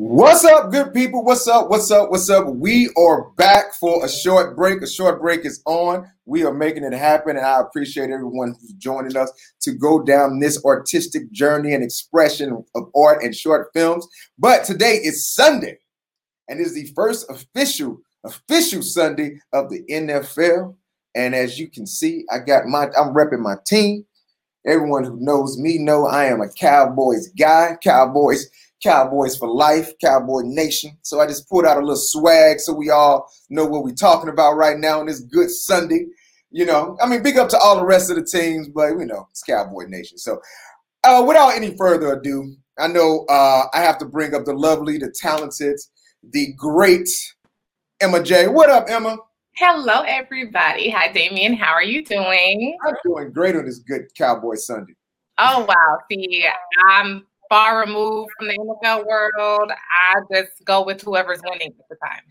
What's up, good people? What's up? What's up? What's up? We are back for a short break. A short break is on. We are making it happen, and I appreciate everyone who's joining us to go down this artistic journey and expression of art and short films. But today is Sunday, and is the first official official Sunday of the NFL. And as you can see, I got my I'm repping my team. Everyone who knows me know I am a Cowboys guy. Cowboys Cowboys for life, Cowboy Nation. So I just pulled out a little swag so we all know what we're talking about right now on this good Sunday. You know, I mean, big up to all the rest of the teams, but you know, it's Cowboy Nation. So uh, without any further ado, I know uh, I have to bring up the lovely, the talented, the great Emma J. What up, Emma? Hello, everybody. Hi, Damien. How are you doing? I'm doing great on this good Cowboy Sunday. Oh wow! See, I'm far removed from the NFL world. I just go with whoever's winning at the time.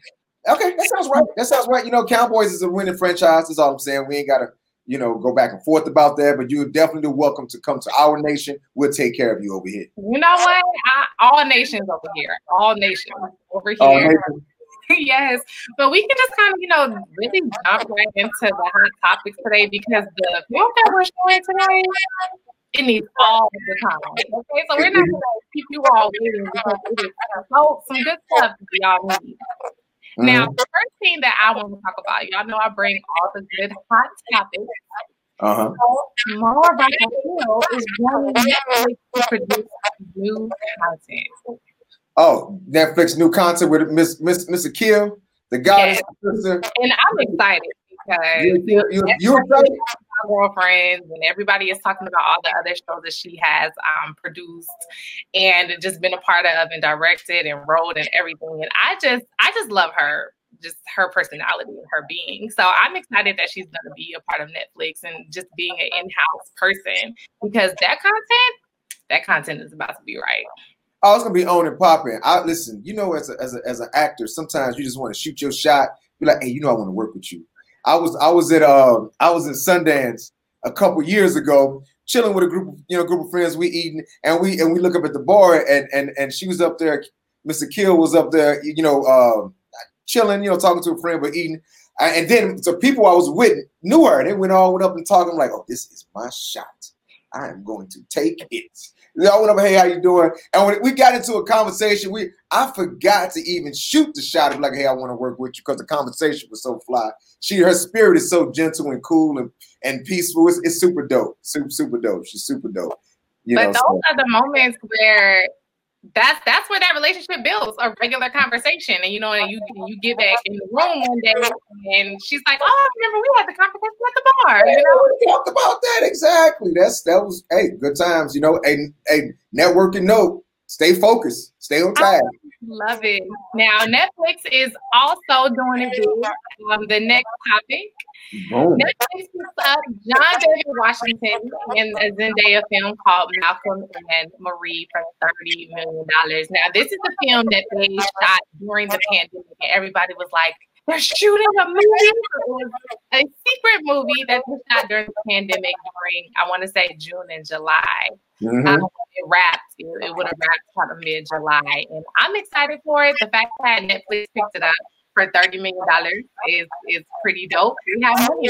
Okay, that sounds right. That sounds right. You know, Cowboys is a winning franchise. That's all I'm saying. We ain't got to, you know, go back and forth about that. But you're definitely welcome to come to our nation. We'll take care of you over here. You know what? I, all nations over here. All nations over here. Nations. yes, but we can just kind of, you know, really jump right into the hot topics today because the film that we're showing today it needs all the time. Okay, so we're not gonna keep you all waiting because it is so some good stuff that y'all need. Mm-hmm. Now, the first thing that I want to talk about, y'all know I bring all the good hot topics. Uh-huh. So, Mara Akil is Netflix to produce new content. Oh, Netflix new content with Miss Miss Miss Akil, the goddess yes. And I'm excited because you, you, you, you're excited? My girlfriends and everybody is talking about all the other shows that she has um, produced and just been a part of and directed and wrote and everything. And I just, I just love her, just her personality and her being. So I'm excited that she's going to be a part of Netflix and just being an in-house person because that content, that content is about to be right. Oh, it's gonna be on and popping. I listen. You know, as a, as a, as an actor, sometimes you just want to shoot your shot. Be like, hey, you know, I want to work with you. I was I was at uh, I was in Sundance a couple years ago, chilling with a group of you know group of friends. We eating and we and we look up at the bar and and and she was up there. Mr. Kill was up there, you know, uh, chilling, you know, talking to a friend, but eating. And then the people I was with knew her. And they went all went up and talking like, "Oh, this is my shot. I am going to take it." All went up, hey, how you doing? And when we got into a conversation, we I forgot to even shoot the shot of like, hey, I want to work with you because the conversation was so fly. She her spirit is so gentle and cool and, and peaceful. It's, it's super dope. Super, super dope. She's super dope. You but know, those so. are the moments where that's that's where that relationship builds a regular conversation. And you know and you you get back in the room one day and she's like oh I remember we had the conversation at the bar you know? we talked about that exactly. That's that was hey good times you know a a networking note stay focused stay on track love it now netflix is also doing it big um, the next topic Boom. Netflix picks up John David Washington in a Zendaya film called Malcolm and Marie for $30 million. Now, this is a film that they shot during the pandemic, and everybody was like, they're shooting a movie. a secret movie that was shot during the pandemic during, I want to say, June and July. Mm-hmm. Um, it wrapped. It, it would have wrapped kind of mid July. And I'm excited for it. The fact that Netflix picked it up for thirty million dollars is is pretty dope. We have money.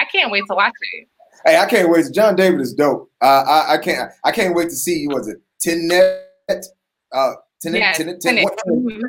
I can't wait to watch it. Hey, I can't wait. John David is dope. Uh, I, I can't. I can't wait to see. Was it Tenet? Uh, Tenet. Yeah, Tenet. Tenet. Mm-hmm.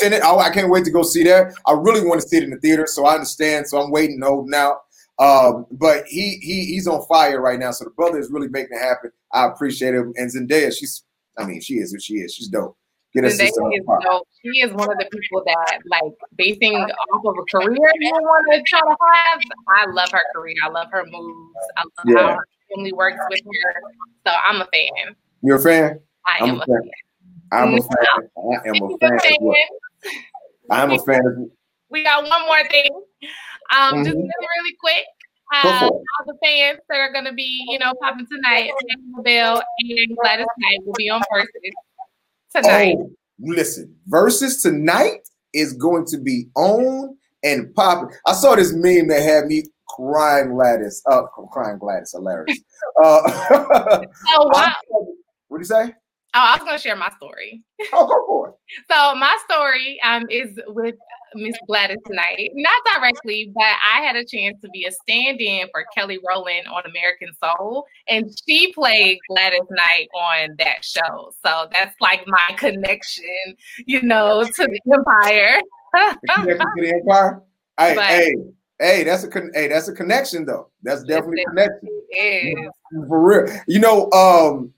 Tenet. Oh, I can't wait to go see that. I really want to see it in the theater, so I understand. So I'm waiting, holding out. Um, but he he he's on fire right now. So the brother is really making it happen. I appreciate him. And Zendaya, she's I mean, she is who she is. She's dope. Get us is dope. She is one of the people that like basing off of a career you want to try to have. I love her career. I love her moves. I love yeah. how her family works with her. So I'm a fan. You're a fan? I am I'm a fan. fan. I'm a fan. I am a fan. I'm a fan. We got one more thing. Um, mm-hmm. just really quick. Uh, all the fans that are going to be, you know, popping tonight, Bell and Gladys Knight will be on Verzuz tonight. Oh, listen, Verzuz tonight is going to be on and popping. I saw this meme that had me crying Gladys. Uh, crying Gladys, hilarious. Uh, oh wow! What do you say? Oh, I was going to share my story. Oh, go for it. So my story um, is with Miss Gladys Knight. Not directly, but I had a chance to be a stand-in for Kelly Rowland on American Soul, and she played Gladys Knight on that show. So that's like my connection, you know, to the Empire. to the Empire. Hey, but, hey, hey, that's a con- hey, that's a connection though. That's definitely a connection. It is. For real. You know, um,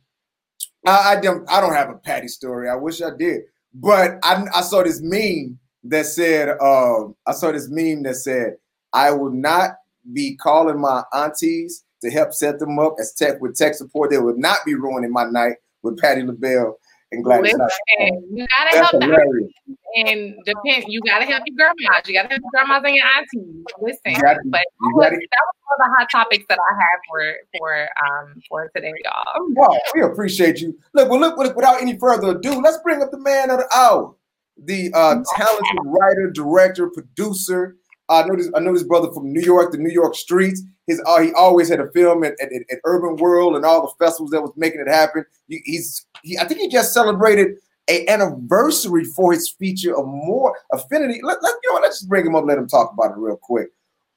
I, I don't I don't have a Patti story. I wish I did. But I, I saw this meme that said, uh, I saw this meme that said, I will not be calling my aunties to help set them up as tech with tech support. They would not be ruining my night with Patti LaBelle and Gladys. Listen, you gotta That's help hilarious. and depend. You gotta help your grandmas. You gotta help your grandmas and your aunties. Listen, you gotta, but you gotta, that was one of the hot topics that I had for for um for today, y'all. Wow, we appreciate you. Look, well, look, look. Without any further ado, let's bring up the man of the hour, the uh, talented writer, director, producer. I know this. I know this brother from New York, the New York streets. His uh, he always had a film at, at, at, Urban World and all the festivals that was making it happen. He, he's he, I think he just celebrated a anniversary for his feature of Amour Infinity. Let, let you know, let's just bring him up, let him talk about it real quick.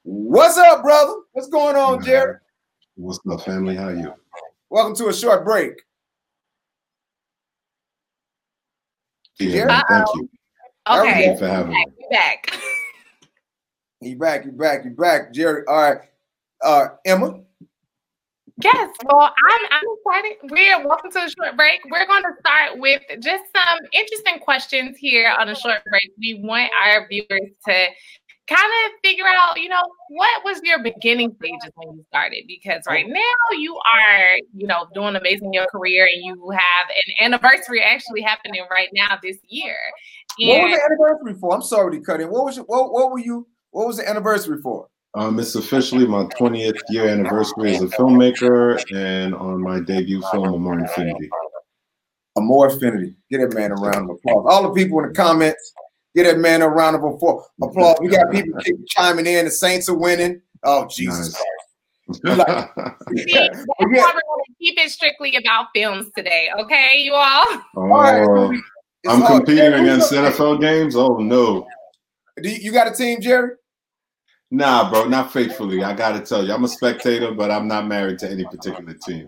What's up, brother? What's going on, Jared? What's up, family? How you? Welcome to a short break. Yeah, thank you. Okay, for having me. Back. You back, you back, you back, Jerry. All right, uh, Emma. Yes, well, I'm I'm excited. We're welcome to a short break. We're going to start with just some interesting questions here on a short break. We want our viewers to kind of figure out, you know, what was your beginning stages when you started? Because right now you are, you know, doing amazing in your career and you have an anniversary actually happening right now this year. And what was the anniversary for? I'm sorry to cut in. What was it? What, what were you? What was the anniversary for? Um, it's officially my 20th year anniversary as a filmmaker, and on my debut film, Amour Infinity. Amour Infinity. Get that man a round of applause. All the people in the comments, get that man a round of applause. We got people chiming in. The Saints are winning. Oh Jesus! Nice. like, yeah. keep it strictly about films today, okay, you all? Oh, all right. I'm hard. competing against NFL games. Oh no! Do you, you got a team, Jerry? Nah, bro, not faithfully. I gotta tell you, I'm a spectator, but I'm not married to any particular team.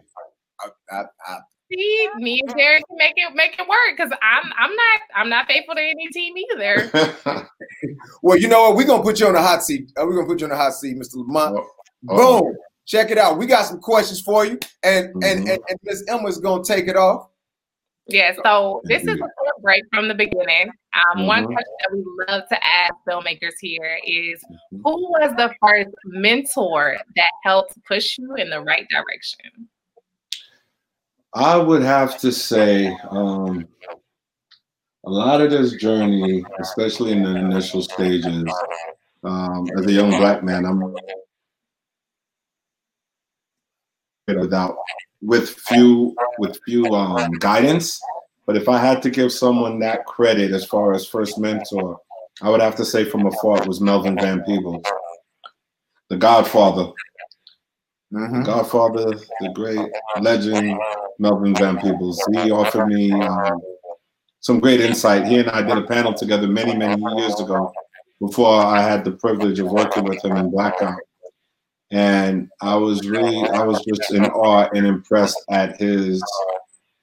I, I, I, See, me and Jerry can make it make it work because I'm I'm not I'm not faithful to any team either. well, you know what? We're gonna put you on the hot seat. Uh, we're gonna put you on the hot seat, Mr. LaMothe. Oh, Boom. Check it out. We got some questions for you, and mm-hmm. and and, and Miss Emma's gonna take it off. Yeah, so this is a break from the beginning. Um, mm-hmm. One question that we love to ask filmmakers here is mm-hmm. who was the first mentor that helped push you in the right direction? I would have to say um, a lot of this journey, especially in the initial stages, um, as a young black man, I'm without with few with few um, guidance. But if I had to give someone that credit as far as first mentor, I would have to say from afar it was Melvin Van Peebles, the Godfather. Mm-hmm. Godfather, the great legend, Melvin Van Peebles. He offered me um, some great insight. He and I did a panel together many, many years ago before I had the privilege of working with him in Blackout and I was really I was just in awe and impressed at his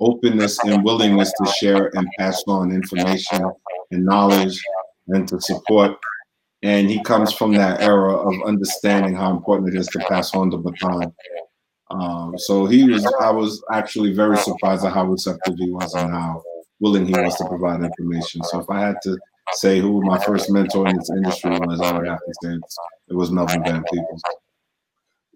openness and willingness to share and pass on information and knowledge and to support. And he comes from that era of understanding how important it is to pass on the baton. Um, so he was I was actually very surprised at how receptive he was and how willing he was to provide information. So if I had to say who my first mentor in this industry was, I would have to say it was Melvin Van Peebles.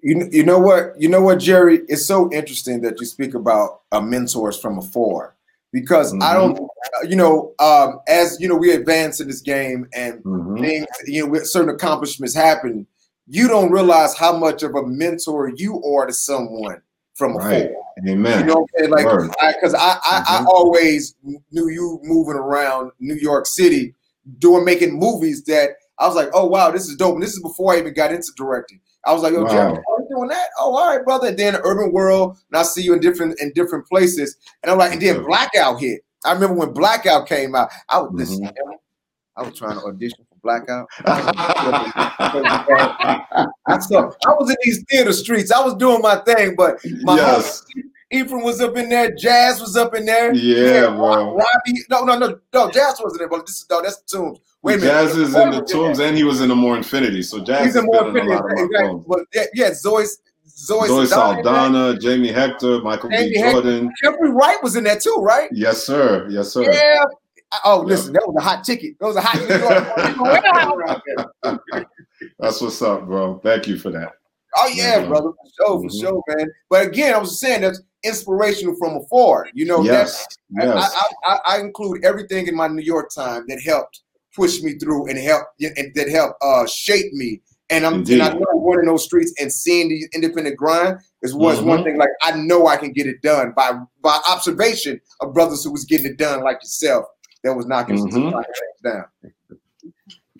You, you know what you know what Jerry it's so interesting that you speak about uh, mentors from afar because mm-hmm. I don't uh, you know um, as you know we advance in this game and mm-hmm. things you know certain accomplishments happen you don't realize how much of a mentor you are to someone from right. afar. Amen. You know? Like because I I, I, mm-hmm. I always knew you moving around New York City doing making movies that I was like, oh wow, this is dope. And this is before I even got into directing. I was like, yo, wow. Jerry, doing that? Oh, all right, brother. And then Urban World, and I see you in different in different places. And I'm like, and then Blackout hit. I remember when Blackout came out. I was mm-hmm. I was trying to audition for Blackout. I I was in these theater streets. I was doing my thing, but my yes. Ephraim was up in there. Jas was up in there. Yeah, bro. Robbie, no, no, no, no. Jas wasn't there, but this is no, that's the Tombs. Wait a minute. Jas is in the Tombs, and he was in the Amour Infinity. So Jas He's in Amour Infinity. Exactly. But yeah, yeah, Zoe, Zoe, Zoe Saldana, Jamie Hector, Michael Jamie B. Jordan. Jeffrey Wright was in there too, right? Yes, sir. Yes, sir. Yeah. Oh, listen, that was a hot ticket. That was a hot ticket. That's what's up, bro. Thank you for that. Oh yeah, yeah. brother, for sure, for mm-hmm. sure, man. But again, I was saying that's inspirational from afar. You know, yes, yes. I, I, I, include everything in my New York time that helped push me through and help and that helped uh, shape me. And I'm and I know running those streets and seeing the independent grind is was mm-hmm. one thing. Like I know I can get it done by by observation of brothers who was getting it done like yourself that was knocking mm-hmm. down.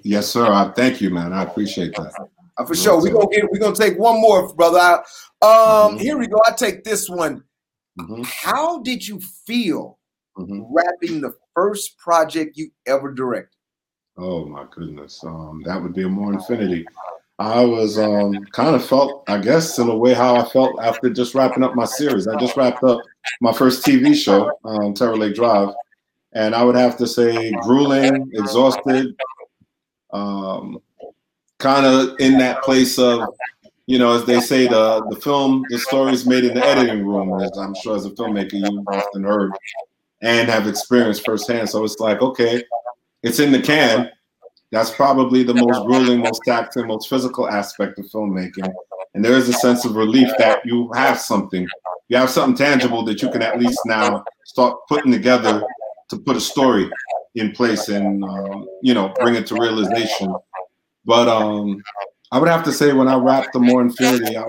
Yes, sir. I thank you, man. I appreciate that. Uh, for sure. We're gonna get we're gonna take one more, brother. Um, mm-hmm. here we go. I take this one. Mm-hmm. How did you feel mm-hmm. wrapping the first project you ever directed? Oh my goodness. Um, that would be a more infinity. I was um, kind of felt, I guess, in a way how I felt after just wrapping up my series. I just wrapped up my first TV show, um, Terror Lake Drive, and I would have to say grueling, exhausted, um, kind of in that place of, you know, as they say, the the film, the story is made in the editing room, as I'm sure as a filmmaker you've often heard and have experienced firsthand. So it's like, okay, it's in the can. That's probably the most grueling, most taxing, most physical aspect of filmmaking. And there is a sense of relief that you have something. You have something tangible that you can at least now start putting together to put a story in place and um, you know bring it to realization but um, I would have to say when I wrap the Amour Infinity, I,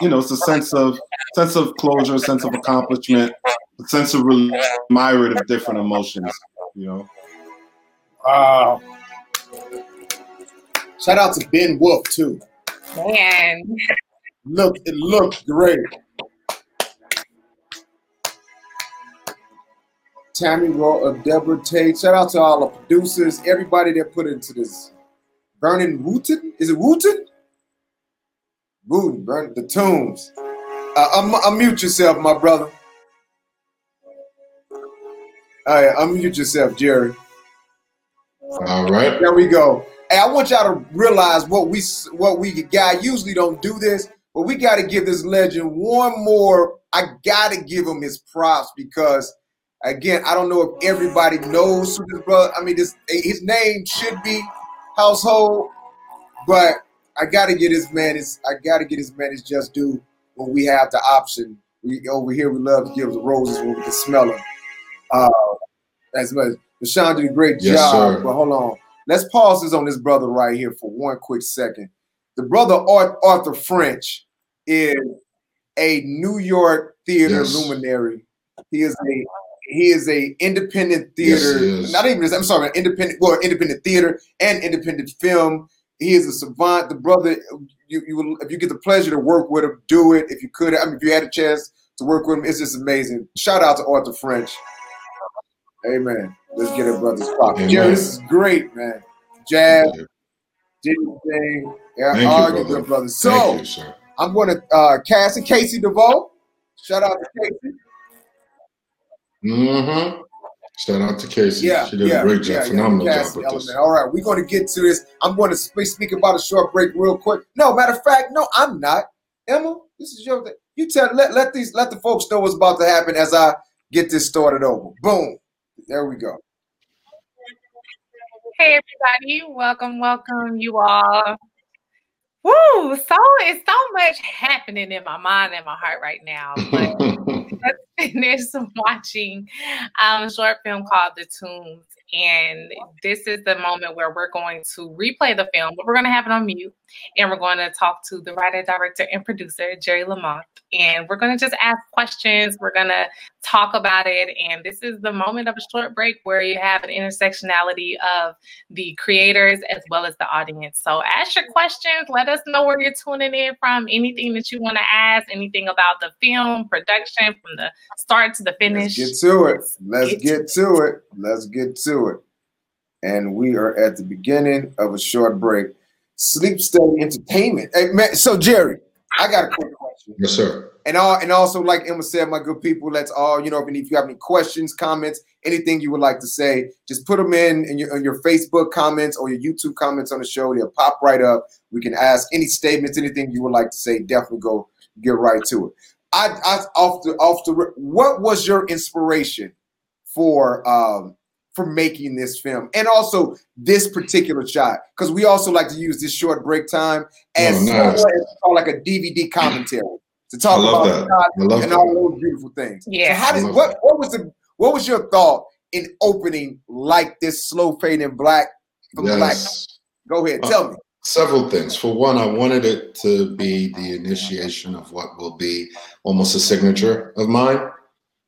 you know, it's a sense of sense of closure, sense of accomplishment, a sense of myriad of different emotions. You know. Wow. Shout out to Ben Wolf too. Man. Look, it looked great. Tammy Raw of Deborah Tate. Shout out to all the producers, everybody that put into this Vernon Wooten. Is it Wooten? Wooten, burn the tombs. Uh, un- unmute yourself, my brother. All right, unmute yourself, Jerry. All right. There we go. Hey, I want y'all to realize what we what we guy usually don't do this, but we got to give this legend one more. I got to give him his props because, again, I don't know if everybody knows who this brother. I mean, this his name should be household, but I gotta get his man his I gotta get his man his just due when we have the option. We over here we love to give the roses when we can smell them. Uh, as much Deshaun did a great yes, job, sir. but hold on. Let's pause this on this brother right here for one quick second. The brother Arthur French is a New York theater yes. luminary. He is a he is a independent theater, yes, not even I'm sorry, independent well, independent theater and independent film. He is a savant. The brother, you, you if you get the pleasure to work with him, do it. If you could, I mean, if you had a chance to work with him, it's just amazing. Shout out to Arthur French. Amen. Let's get it, brothers. Jerry, this is great, man. Jas, did your thing. Yeah, Thank all you, brother. brothers. So you, I'm going to uh, Cassie Casey DeVoe. Shout out to Casey. Mm-hmm. Shout out to Casey. Yeah, she did yeah, a great job, yeah, phenomenal yeah, job with this. All right, we're going to get to this. I'm going to speak, speak about a short break real quick. No, matter of fact, no, I'm not. Emma, this is your thing. You tell let let these let the folks know what's about to happen as I get this started over. Boom. There we go. Hey everybody, welcome, welcome you all. Woo! So it's so much happening in my mind and my heart right now. But finished watching um, a short film called The Tombs and this is the moment where we're going to replay the film, but we're going to have it on mute. And we're going to talk to the writer, director, and producer, Jerry LaMothe. And we're going to just ask questions. We're going to talk about it. And this is the moment of a short break where you have an intersectionality of the creators as well as the audience. So ask your questions. Let us know where you're tuning in from. Anything that you want to ask, anything about the film, production from the start to the finish. Let's get to it. Let's get, get to it. Let's get to it. And we are at the beginning of a short break. Sleep Study Entertainment. Hey, man, so Jerry, I got a quick question. Yes, sir. And all and also, like Emma said, my good people, let's all, you know, if, if you have any questions, comments, anything you would like to say, just put them in in your, in your Facebook comments or your YouTube comments on the show. They'll pop right up. We can ask any statements, anything you would like to say. Definitely go get right to it. I, I off the off the what was your inspiration for um for making this film and also this particular shot because we also like to use this short break time as, oh, nice. like a DVD commentary to talk about that. and all those beautiful things. Yeah. So how did what what was the what was your thought in opening like this slow fading black from yes. black? Go ahead, tell uh, me. Several things. For one, I wanted it to be the initiation of what will be almost a signature of mine.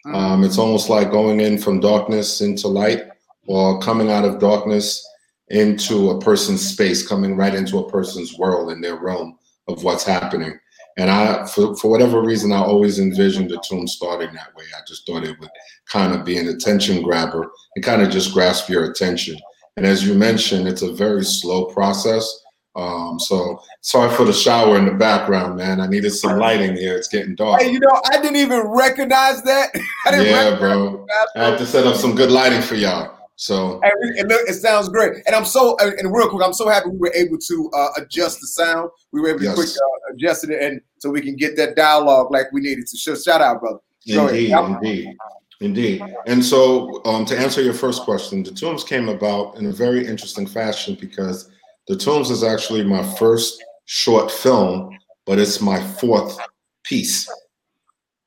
Mm. Um, it's almost like going in from darkness into light or coming out of darkness into a person's space, coming right into a person's world in their realm of what's happening. And I, for, for whatever reason, I always envisioned the tomb starting that way. I just thought it would kind of be an attention grabber and kind of just grasp your attention. And as you mentioned, it's a very slow process. Um, so sorry for the shower in the background, man. I needed some lighting here. It's getting dark. Hey, you know, I didn't even recognize that. yeah, bro. I have to set up some good lighting for y'all. So it, look, it sounds great, and I'm so and real quick, I'm so happy we were able to uh, adjust the sound. We were able to yes. quick uh, adjust it, and so we can get that dialogue like we needed to. So shout out, brother. Indeed, indeed, indeed. And so, um, to answer your first question, the Tombs came about in a very interesting fashion because the Tombs is actually my first short film, but it's my fourth piece.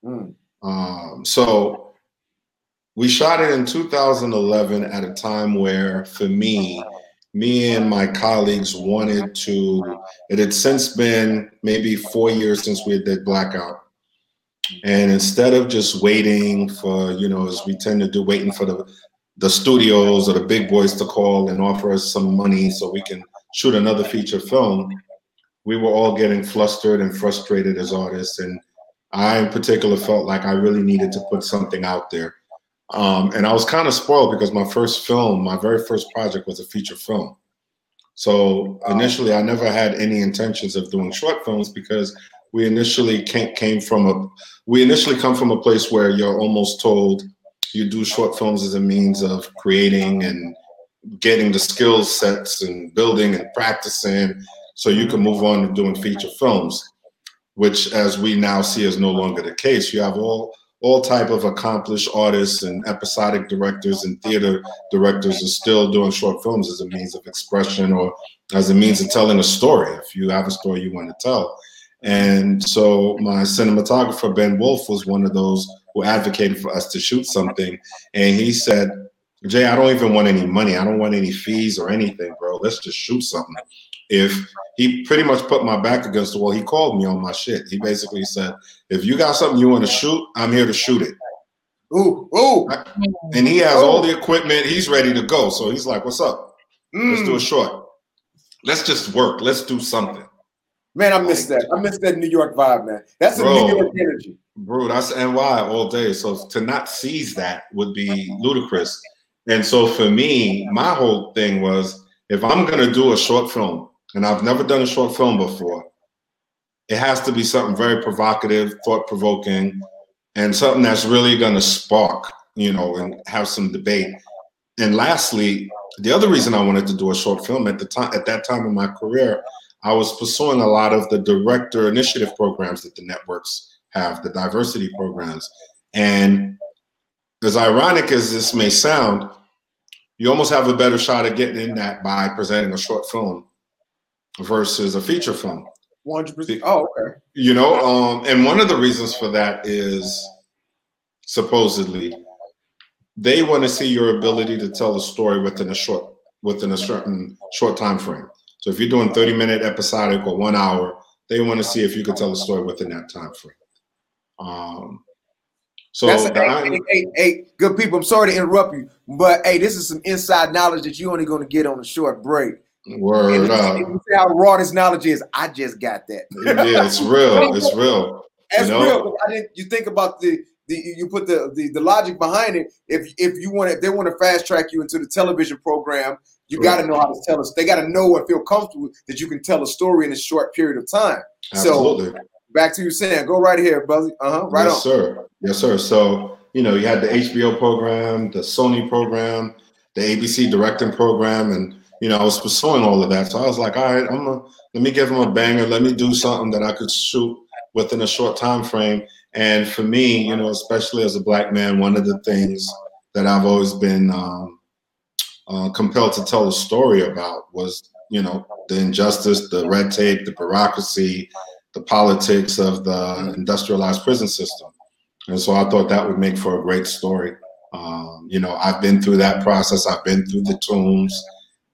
Mm. Um, so we shot it in 2011 at a time where, for me, me and my colleagues wanted to. It had since been maybe four years since we did Blackout. And instead of just waiting for, you know, as we tend to do, waiting for the the studios or the big boys to call and offer us some money so we can shoot another feature film, we were all getting flustered and frustrated as artists. And I, in particular, felt like I really needed to put something out there. Um, and I was kind of spoiled because my first film, my very first project was a feature film. So initially, I never had any intentions of doing short films because we initially came, came from a, we initially come from a place where you're almost told you do short films as a means of creating and getting the skill sets and building and practicing so you can move on to doing feature films, which as we now see is no longer the case. You have all all type of accomplished artists and episodic directors and theater directors are still doing short films as a means of expression or as a means of telling a story. If you have a story you want to tell. And so my cinematographer ben wolf was one of those who advocated for us to shoot something. And he said jay i don't even want any money. I don't want any fees or anything bro. Let's just shoot something if he pretty much put my back against the wall. He called me on my shit. He basically said, "If you got something you want to shoot, I'm here to shoot it." Ooh, ooh. And he has ooh. all the equipment. He's ready to go. So he's like, "What's up? Mm. Let's do a mm. short. Let's just work. Let's do something." Man, I miss that. I miss that New York vibe, man. That's a New York energy. Bro, that's NY all day. So to not seize that would be ludicrous. And so for me, my whole thing was if I'm gonna do a short film, and I've never done a short film before, it has to be something very provocative, thought provoking, and something that's really going to spark, you know, and have some debate. And lastly, the other reason I wanted to do a short film at the time, at that time in my career, I was pursuing a lot of the director initiative programs that the networks have, the diversity programs. And as ironic as this may sound, you almost have a better shot at getting in that by presenting a short film versus a feature film. 100%. Oh, okay. You know, um, and one of the reasons for that is supposedly, they want to see your ability to tell a story within a short within a certain short time frame. So if you're doing 30 minute episodic or one hour, they want to see if you can tell a story within that time frame. Um, so That's a, hey, hey, hey, hey, good people. I'm sorry to interrupt you, but hey, this is some inside knowledge that you're only going to get on a short break. Word up. See how raw this knowledge is. I just got that. yeah, it's real. It's real. It's you know? real. I didn't. You think about the the you put the, the the logic behind it. If if you want to, they want to fast track you into the television program. You got to know how to tell us. They got to know and feel comfortable that you can tell a story in a short period of time. Absolutely. So back to you saying, go right here, Buzzy. Uh huh. Right yes, on. sir. Yes, sir. So you know, you had the HBO program, the Sony program, the ABC directing program, and you know, I was pursuing all of that. So I was like, all right, I'm gonna let me give them a banger. Let me do something that I could shoot within a short time frame. And for me, you know, especially as a black man, one of the things that I've always been um, uh, compelled to tell a story about was, you know, the injustice, the red tape, the bureaucracy, the politics of the industrialized prison system. And so I thought that would make for a great story. Um, you know, I've been through that process. I've been through the tombs,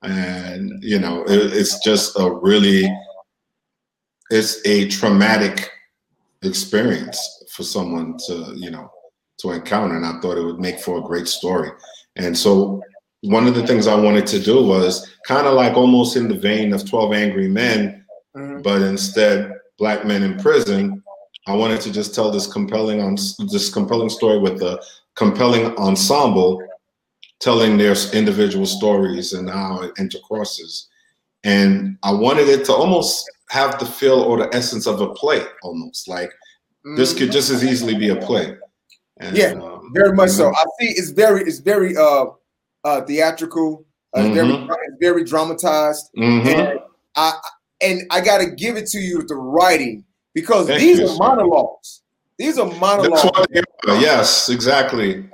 and you know, it, it's just a really, it's a traumatic experience for someone to, you know, to encounter. And I thought it would make for a great story. And so one of the things I wanted to do was kind of like almost in the vein of 12 Angry Men, mm-hmm. but instead black men in prison. I wanted to just tell this compelling on this compelling story with a compelling ensemble telling their individual stories and how it intercrosses. And I wanted it to almost have the feel or the essence of a play, almost like mm-hmm. this could just as easily be a play. And, yeah, um, very much so. I see. It's very, it's very uh, uh, theatrical, uh, mm-hmm. very, very dramatized, mm-hmm. and I and I got to give it to you with the writing because Thank these you, are monologues. These are monologues. yes, exactly,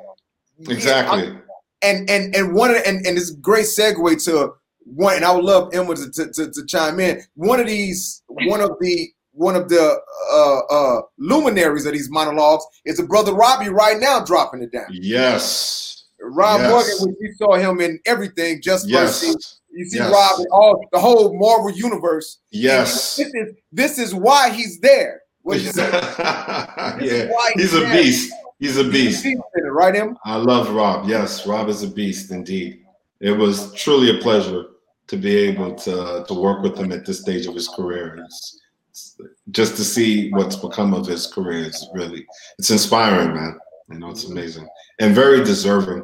exactly. Yeah, and and and one of the, and and a great segue to one. And I would love Emma to, to, to, to chime in. One of these, one of the one of the uh, uh, luminaries of these monologues is a brother Robbie right now dropping it down. Yes. Rob yes. Morgan, we saw him in everything, just yes. Mercy. You see yes. Rob in all the whole Marvel universe. Yes. This is this is why he's there. What you say? yeah, he's, he's a beast. He's a beast. He's a beast right, him? I love Rob. Yes, Rob is a beast indeed. It was truly a pleasure to be able to to work with him at this stage of his career. It's, it's, just to see what's become of his career is really it's inspiring, man. You know, it's amazing and very deserving.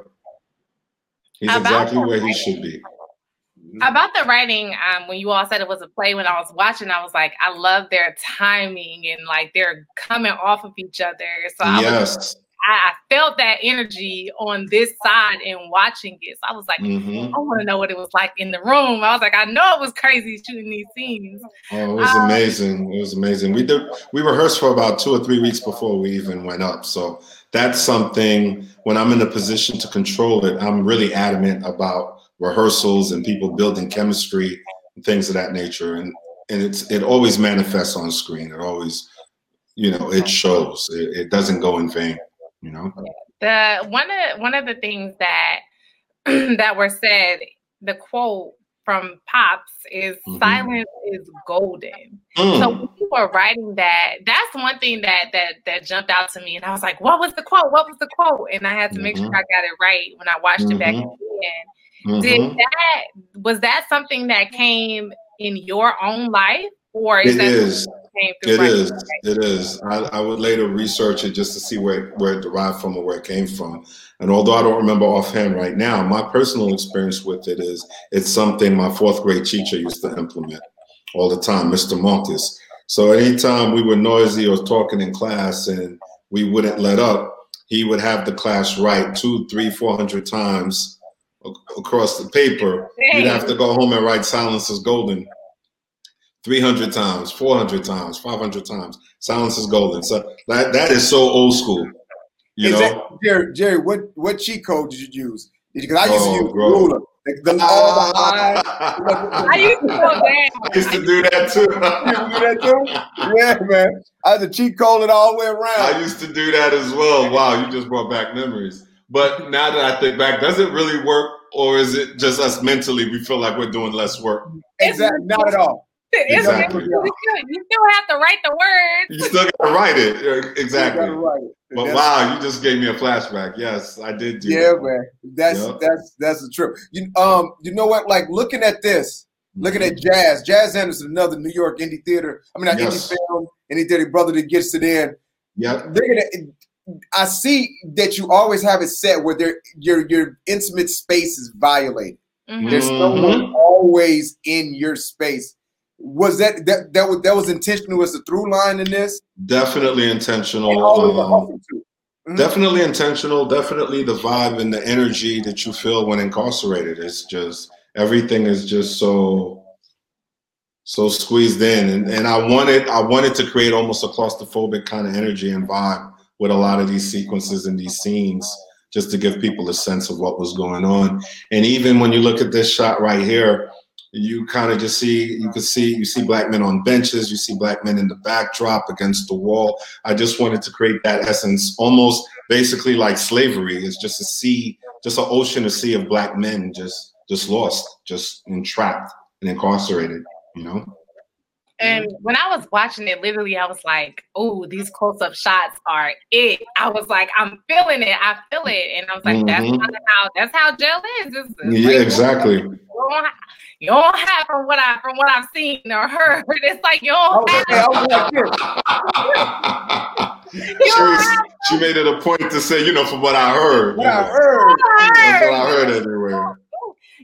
He's About exactly where he should be. About the writing, um, when you all said it was a play, when I was watching, I was like, I love their timing and like they're coming off of each other. So I yes. was I felt that energy on this side and watching it. So I was like, mm-hmm. I want to know what it was like in the room. I was like, I know it was crazy shooting these scenes. Oh, it was um, amazing. It was amazing. We did we rehearsed for about two or three weeks before we even went up. So that's something when I'm in a position to control it, I'm really adamant about rehearsals and people building chemistry and things of that nature. And and it's it always manifests on screen. It always, you know, it shows. It, it doesn't go in vain you know the one of one of the things that that were said the quote from pops is mm-hmm. silence is golden mm. so when you were writing that that's one thing that that that jumped out to me and i was like what was the quote what was the quote and i had to make mm-hmm. sure i got it right when i watched mm-hmm. it back mm-hmm. did that was that something that came in your own life or is it that is. It is. It is. I, I, would later research it just to see where, where it derived from or where it came from. And although I don't remember offhand right now, my personal experience with it is it's something my fourth grade teacher used to implement all the time, Mr. Marcus. So anytime we were noisy or talking in class and we wouldn't let up, he would have the class write two, three, four hundred times across the paper. You'd have to go home and write "Silence is golden" 300 times, 400 times, 500 times. Silence is golden. So that that is so old school. You know, Jerry, Jerry, what what cheat code did you use? Because I used oh, to use bro. ruler. The, the, I used to go down. I used to do that too. you do that too? Yeah, man. I had to cheat code it all the way around. I used to do that as well. Wow, you just brought back memories. But now that I think back, does it really work, or is it just us mentally? We feel like we're doing less work. Exactly, not at all. Exactly. You, still, have to write the words. You still got to write it. Exactly. Write it. But that's, wow, you just gave me a flashback. Yes, I did. yeah, that. man. That's yep. that's that's a trip. You um, you know what? Like looking at this, looking at mm-hmm. Jas. Jas Anderson, another New York indie theater. I mean, not yes. indie film, indie theater brother that gets it in. Yeah. I see that you always have it set where there your your intimate space is violated. Mm-hmm. There's someone mm-hmm. always in your space was that that that was that was intentional as a through line in this? Definitely intentional. Um, mm-hmm. Definitely intentional. Definitely the vibe and the energy that you feel when incarcerated. It's just everything is just so so squeezed in, and and I wanted I wanted to create almost a claustrophobic kind of energy and vibe with a lot of these sequences and these scenes just to give people a sense of what was going on. And even when you look at this shot right here, you kind of just see you can see you see black men on benches you see black men in the backdrop against the wall. I just wanted to create that essence almost basically like slavery. It's just a sea just an ocean a sea of black men just just lost just entrapped and incarcerated you know and when I was watching it, literally, I was like, "Oh, these close-up shots are it." I was like, "I'm feeling it. I feel it," and I was like, mm-hmm. "That's how that's how jail is." It's, it's yeah, like, exactly. You don't, have, you don't, have, from what I from what I've seen or heard. It's like you don't have. she, was, she made it a point to say, you know, from what I heard. What I heard. That's what I heard everywhere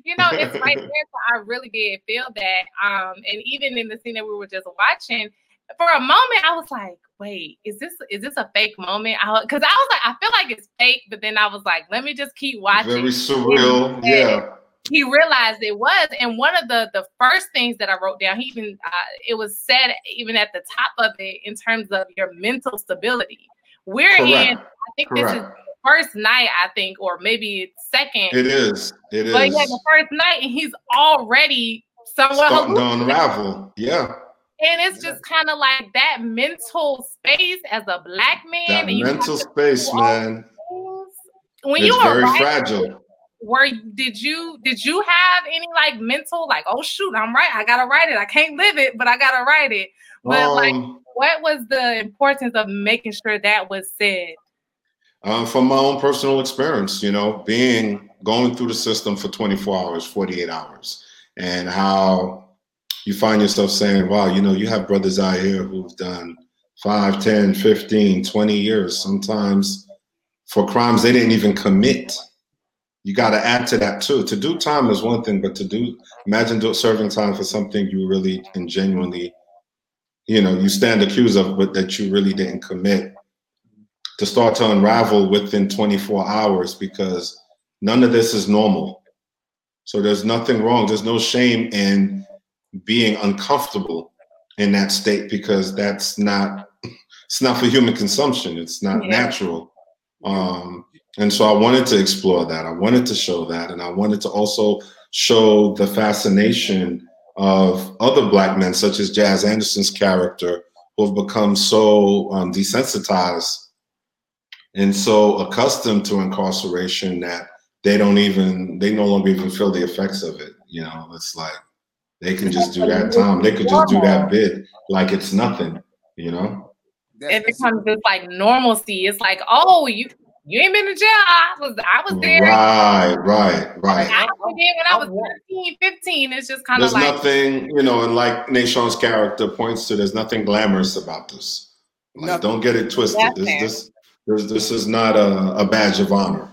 you know, it's right there. So I really did feel that. Um, and even in the scene that we were just watching, for a moment, I was like, wait, is this is this a fake moment? Because I, I, was like, I feel like it's fake, but then I was like, let me just keep watching. Very surreal, yeah. He realized it was, and one of the the first things that I wrote down, he even uh, it was said even at the top of it in terms of your mental stability. We're Correct. in, I think Correct. this is first night, I think, or maybe second. It is. It is. But yeah, the first night, and he's already somewhat starting to unravel. Yeah. And it's just kind of like that mental space as a black man. That mental space, man. When it's you are very fragile. Were did you did you have any like mental like oh shoot I'm right I gotta write it I can't live it but I gotta write it but um, like what was the importance of making sure that was said? Uh, from my own personal experience, you know, being going through the system for 24 hours, 48 hours, and how you find yourself saying, wow, you know, you have brothers out here who've done 5, 10, 15, 20 years, sometimes for crimes they didn't even commit. You got to add to that too. To do time is one thing, but to do, imagine do, serving time for something you really and genuinely, you know, you stand accused of, but that you really didn't commit to start to unravel within 24 hours because none of this is normal. So there's nothing wrong. There's no shame in being uncomfortable in that state because that's not it's not for human consumption. It's not yeah. natural. Um, and so I wanted to explore that. I wanted to show that, and I wanted to also show the fascination of other black men, such as Jas Anderson's character, who have become so um, desensitized and so accustomed to incarceration that they don't even they no longer even feel the effects of it. You know, it's like they can just do that time. They could just do that bit like it's nothing. You know, it becomes this like normalcy. It's like, oh, you you ain't been to jail. I was I was there. Right, right, right. I was there when I was 13, 15. It's just kind of like nothing, you know, and like Nashawn's character points to, there's nothing glamorous about this. Like, don't get it twisted. This, this this, this is not a, a badge of honor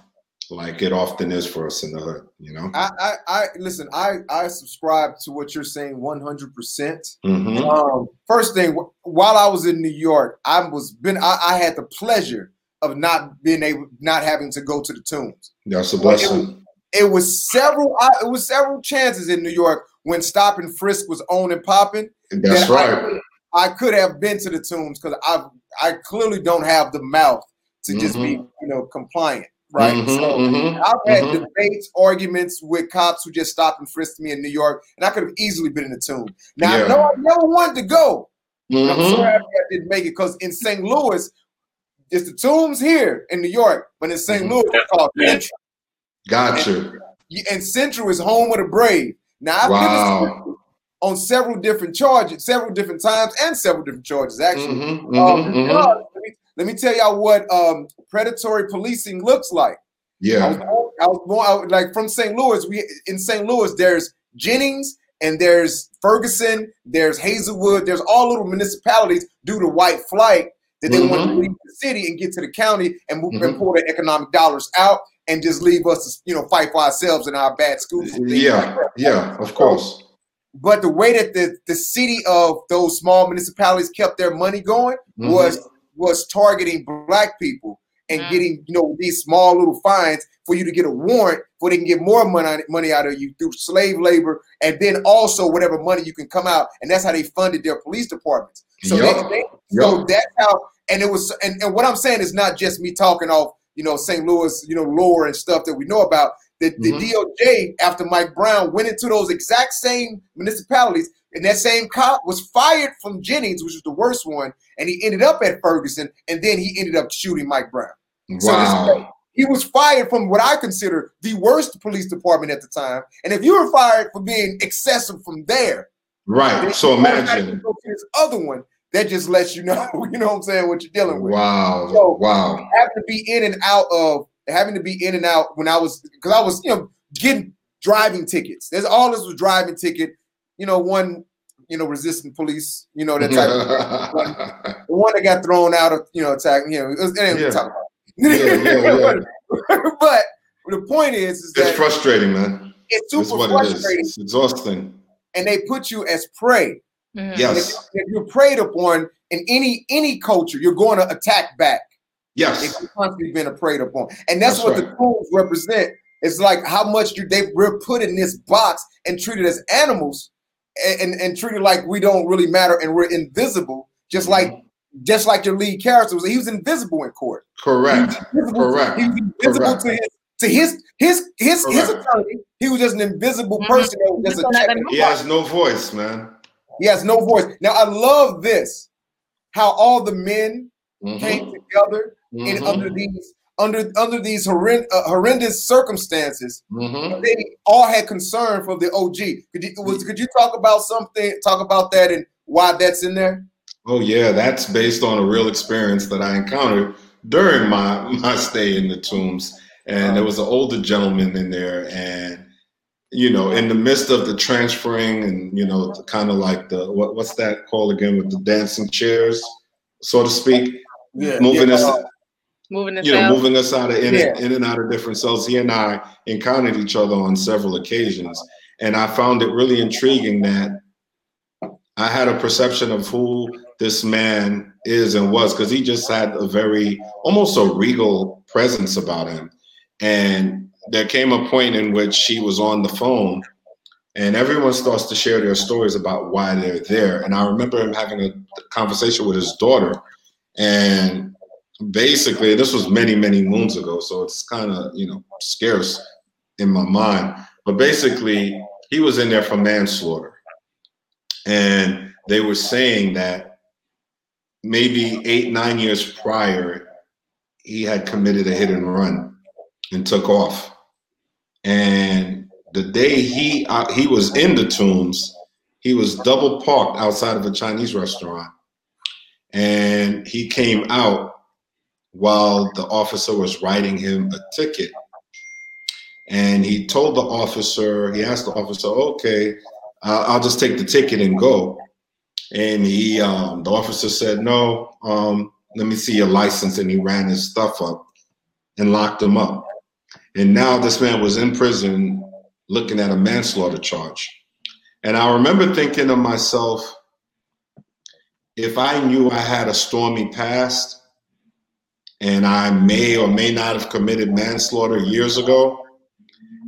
like it often is for us in the hood, you know. I, I, I listen. I, I subscribe to what you're saying 100. percent mm-hmm. um, First thing, while I was in New York, I was been. I, I, had the pleasure of not being able, not having to go to the tombs. That's a blessing. It, it was several. I, it was several chances in New York when stop and frisk was on and popping. That's right. I could, I could have been to the tombs because I, I clearly don't have the mouth to mm-hmm. just be, mm-hmm. you know, compliant. right? Mm-hmm, so mm-hmm, I've had mm-hmm. debates, arguments with cops who just stopped and frisked me in New York, and I could have easily been in the tomb. Now yeah. I know I never wanted to go. I'm mm-hmm. sorry I didn't make it because in St. Louis, it's the tombs here in New York, but in St. Mm-hmm. Louis, it's called Central. Gotcha. And, and, Central is home of the brave. Now I've wow. on several different charges, several different times, and several different charges actually. Mm-hmm, um, let, me, let, me, tell y'all what um, predatory policing looks like. Yeah, I was, I was born I was, like from St. Louis. We in St. Louis, there's Jennings and there's Ferguson, there's Hazelwood, there's all little municipalities due to white flight that they mm-hmm. want to mm-hmm. leave the city and get to the county and, move, mm-hmm. and pull their economic dollars out and just leave us you know, fight for ourselves in our bad schools. Yeah, like yeah, of course. But the way that the, the city of those small municipalities kept their money going mm-hmm. was was targeting black people and mm. getting you know these small little fines for you to get a warrant for they can get more money money out of you through slave labor and then also whatever money you can come out and that's how they funded their police departments so yep. they, they, so yep. that's how and it was and, and what i'm saying is not just me talking off you know st louis you know lore and stuff that we know about the, the mm-hmm. doj after mike brown went into those exact same municipalities and that same cop was fired from Jennings, which was the worst one, and he ended up at Ferguson, and then he ended up shooting Mike Brown. Wow. So he was fired from what I consider the worst police department at the time. And if you were fired for being excessive from there, right? So imagine this other one that just lets you know, you know what I'm saying, what you're dealing with. Wow. So wow. Have to be in and out of having to be in and out when I was because I was, you know, getting driving tickets. There's all this was driving ticket you know, one, you know, resisting police, you know, that type of one, the one that got thrown out of, you know, attack, you know, it was, it yeah. talk about. Yeah, yeah, but the point is, is it's frustrating, man. It's super frustrating. It it's exhausting. And they put you as prey. Mm-hmm. Yes. If, if, you're preyed upon in any any culture, you're going to attack back. Yes. If you're constantly being preyed upon. And that's, that's what right. the tools represent. It's like how much you they were put in this box and treated as animals and, and treated like we don't really matter and we're invisible, just like mm-hmm. just like your lead character was. He was invisible in court. Correct. He Correct. He was invisible Correct. to his to his his his, his attorney. He was just an invisible mm-hmm. person. Mm-hmm. He has no voice, man. He has no voice. Now I love this, how all the men mm-hmm. came together mm-hmm. in under these under under these horrend- uh, horrendous circumstances, mm-hmm. they all had concern for the OG. Could you was could you talk about something? Talk about that and why that's in there? Oh yeah, that's based on a real experience that I encountered during my my stay in the tombs, and there was an older gentleman in there, and you know, in the midst of the transferring and you know, kind of like the what, what's that called again with the dancing chairs, so to speak, yeah, moving yeah. us moving us you know, out. moving us out of in, yeah. in and out of different cells. He and I encountered each other on several occasions, and I found it really intriguing that I had a perception of who this man is and was because he just had a very almost a regal presence about him. And there came a point in which he was on the phone and everyone starts to share their stories about why they're there. And I remember him having a conversation with his daughter, and basically this was many many moons ago so it's kind of you know scarce in my mind. But basically he was in there for manslaughter. And they were saying that maybe eight nine years prior he had committed a hit and run and took off. And the day he uh, he was in the tombs he was double parked outside of a chinese restaurant. And he came out while the officer was writing him a ticket. And he told the officer, he asked the officer, okay, I'll just take the ticket and go. And he, um, the officer said, no, um, let me see your license. And he ran his stuff up and locked him up. And now this man was in prison looking at a manslaughter charge. And I remember thinking to myself, if I knew I had a stormy past, and I may or may not have committed manslaughter years ago,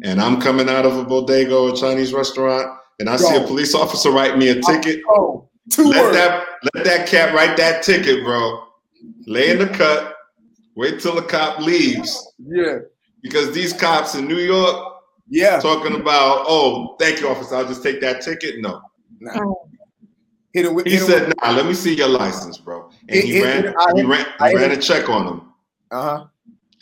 and I'm coming out of a bodega or a Chinese restaurant, and I Bro. see a police officer write me a ticket. Oh, let words. that let that cat write that ticket, bro. Lay in the cut. Wait till the cop leaves. Yeah. because these cops in New York, yeah, talking about, oh, thank you, officer, I'll just take that ticket. No. Nah. Oh. Hit with, he said, "Nah, let me see your license, bro." And he, ran, he ran, he ran a check on him. Uh huh.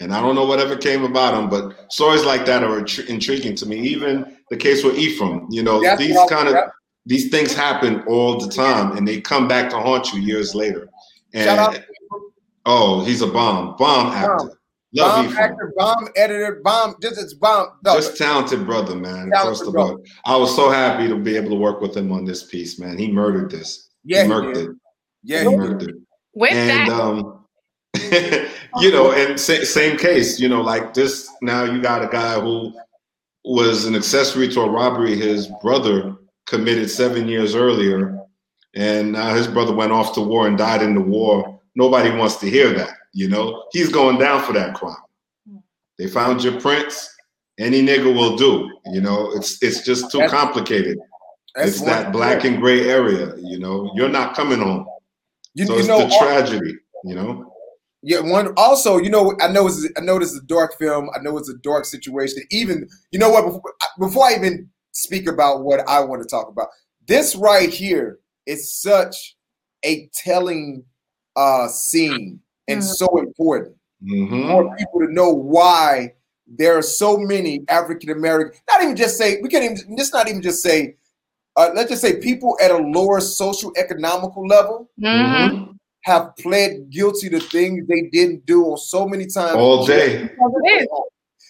And I don't know whatever came about him, but stories like that are intriguing to me. Even the case with Ephraim, you know, That's these kind of these things happen all the time, and they come back to haunt you years later. And oh, he's a bomb, bomb actor. Love bomb actor, bomb editor, bomb. Just it's bomb. No. Just talented brother, man. Talented First of all, I was so happy to be able to work with him on this piece, man. He murdered this. Yeah, he murdered it. Yeah, he murdered it. With and, that. Um, you know, and sa- same case, you know, like this. Now you got a guy who was an accessory to a robbery his brother committed seven years earlier, and now his brother went off to war and died in the war. Nobody wants to hear that. You know, he's going down for that crime. They found your prints. Any nigga will do. You know, it's it's just too complicated. it's that black and gray area. You know, you're not coming home. You, so you it's know, the tragedy. You know. Yeah, one also, you know, I know it's I know this is a dark film. I know it's a dark situation. Even you know what? Before, before I even speak about what I want to talk about, this right here is such a telling uh scene and mm-hmm. so important mm-hmm. for people to know why there are so many African American. Not even just say we can't even. Just not even just say. Uh, let's just say people at a lower social economical level mm-hmm. Have pled guilty to things they didn't do on so many times. All day.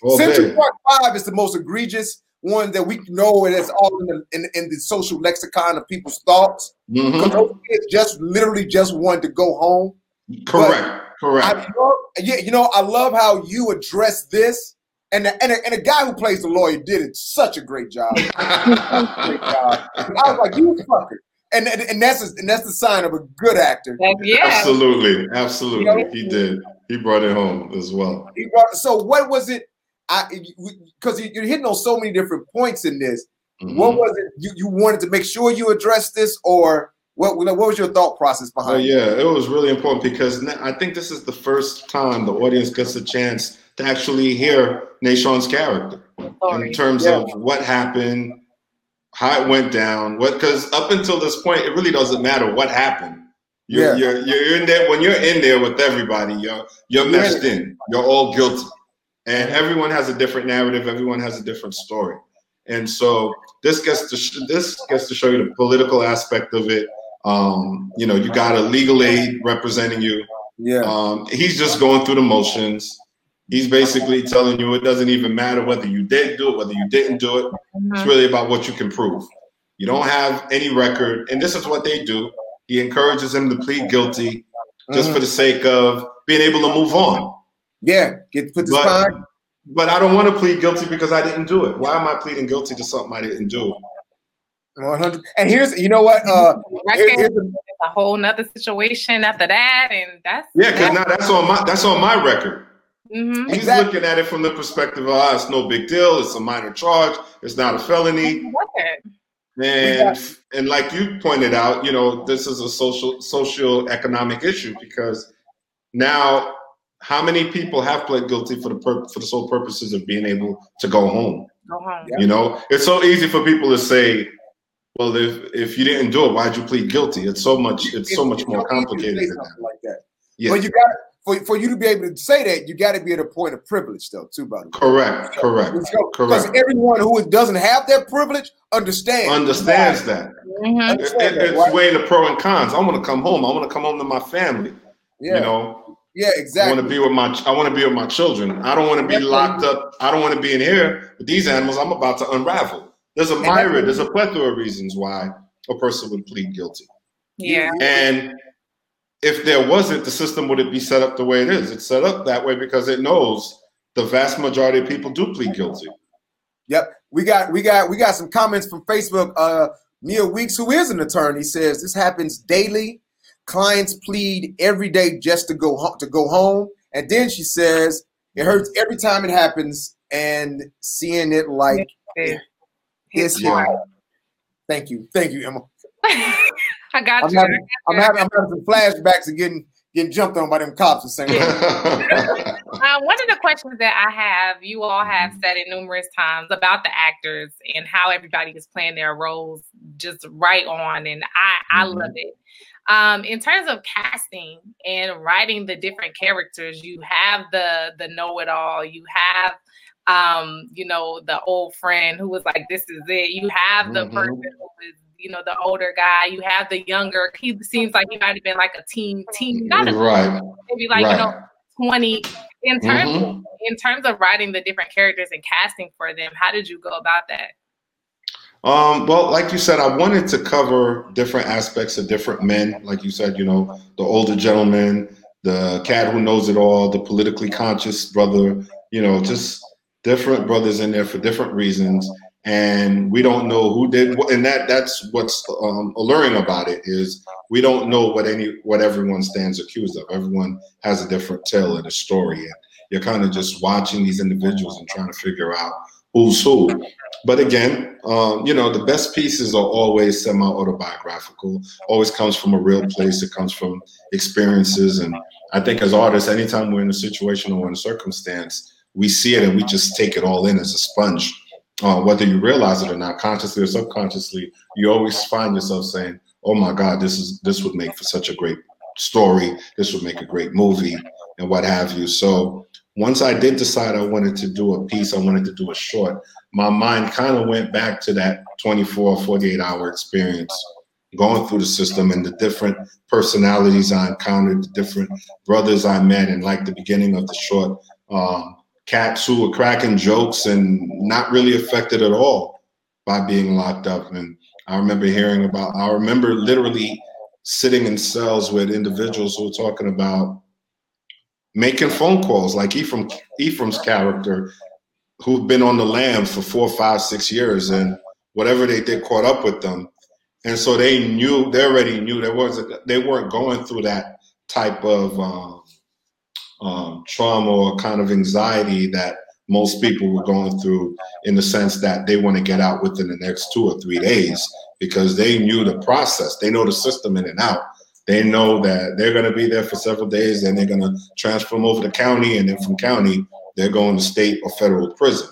All Central day. Park Five is the most egregious one that we know and it's all in the, in, in the social lexicon of people's thoughts. Because mm-hmm. those kids just literally just wanted to go home. Correct. Correct. Love, yeah, you know, I love how you address this. And, and, a, and a guy who plays the lawyer did it such a great job. great job. I was like, you fucker. And, and, and that's a, and that's the sign of a good actor. Yeah, absolutely, absolutely, you know? he did. He brought it home as well. He brought, so what was it? I because you're hitting on so many different points in this. Mm-hmm. What was it you, you wanted to make sure you addressed this, or what, what was your thought process behind? Oh, yeah, it was really important because I think this is the first time the audience gets a chance to actually hear Nashawn's character Sorry. in terms yeah. of what happened, how it went down. What because up until this point, it really doesn't matter what happened. You're, yeah. you're, you're in there when you're in there with everybody. You're you're meshed in. You're all guilty, and everyone has a different narrative. Everyone has a different story, and so this gets to sh- this gets to show you the political aspect of it um, you know, you got a legal aid representing you. Yeah. Um, he's just going through the motions. He's basically telling you it doesn't even matter whether you did do it, whether you didn't do it. Mm-hmm. It's really about what you can prove. You don't have any record, and this is what they do. He encourages him to plead guilty just mm-hmm. for the sake of being able to move on. Yeah, get put this but, but I don't want to plead guilty because I didn't do it. Why am I pleading guilty to something I didn't do? 100. And here's, you know what? Uh, here, here's a, a, whole nother situation after that, and that's yeah, because now that's on my that's on my record. Mm-hmm. He's exactly. looking at it from the perspective of, oh, it's no big deal. It's a minor charge. It's not a felony. And and like you pointed out, you know, this is a social social economic issue because now how many people have pled guilty for the pur- for the sole purposes of being able to go home? Go home. You know, it's so easy for people to say, well, if if you didn't do it, why'd you plead guilty? It's so much. It's so much more complicated than that. Like that. Yeah. But you got for, for you to be able to say that, you got to be at a point of privilege, though, too, buddy. Correct. Correct. correct. Because everyone who doesn't have that privilege understands. Understands that. Mm-hmm. It, it, it's right? weighing the pro and cons. I want to come home. I want to come home to my family. Yeah. You know. Yeah, exactly. I want to be with my. I want to be with my children. I don't want to be locked up. I don't want to be in here with these animals. I'm about to unravel. There's a myriad, there's a plethora of reasons why a person would plead guilty. Yeah. And if there wasn't, the system wouldn't be set up the way it is. It's set up that way because it knows the vast majority of people do plead guilty. Yep. We got we got we got some comments from Facebook. Uh Mia Weeks, who is an attorney, says this happens daily. Clients plead every day just to go home to go home. And then she says it hurts every time it happens and seeing it like his yeah. Thank you, thank you, Emma. I got I'm you. Having, I'm, having, I'm having some flashbacks of getting getting jumped on by them cops the same. uh, one of the questions that I have, you all have said it numerous times about the actors and how everybody is playing their roles just right on, and I I mm-hmm. love it. Um, in terms of casting and writing the different characters, you have the the know it all. You have um, you know, the old friend who was like, "This is it." You have the mm-hmm. person who is you know the older guy. You have the younger. He seems like he might have been like a teen teen, not a right. maybe like right. you know twenty. In terms mm-hmm. of, in terms of writing the different characters and casting for them, how did you go about that? Um, well, like you said, I wanted to cover different aspects of different men. Like you said, you know, the older gentleman, the cat who knows it all, the politically conscious brother, you know, just different brothers in there for different reasons and we don't know who did and that that's what's um, alluring about it is we don't know what any what everyone stands accused of. Everyone has a different tale of the story and you're kind of just watching these individuals and trying to figure out who's who. But again um, you know the best pieces are always semi-autobiographical always comes from a real place it comes from experiences and i think as artists anytime we're in a situation or in a circumstance we see it and we just take it all in as a sponge uh, whether you realize it or not, consciously or subconsciously, you always find yourself saying, "Oh my God, this is this would make for such a great story. This would make a great movie, and what have you." So once I did decide I wanted to do a piece, I wanted to do a short. My mind kind of went back to that 24, 48 hour experience going through the system and the different personalities I encountered, the different brothers I met, and like the beginning of the short. Um, cats who were cracking jokes and not really affected at all by being locked up. And I remember hearing about, I remember literally sitting in cells with individuals who were talking about making phone calls, like Ephraim, Ephraim's character, who've been on the lam for four, five, six years, and whatever they did caught up with them. And so they knew, they already knew there wasn't, they weren't going through that type of um, um, trauma or kind of anxiety that most people were going through in the sense that they want to get out within the next two or three days because they knew the process. They know the system in and out. They know that they're going to be there for several days and they're going to transfer them over to county. And then from county, they're going to state or federal prison.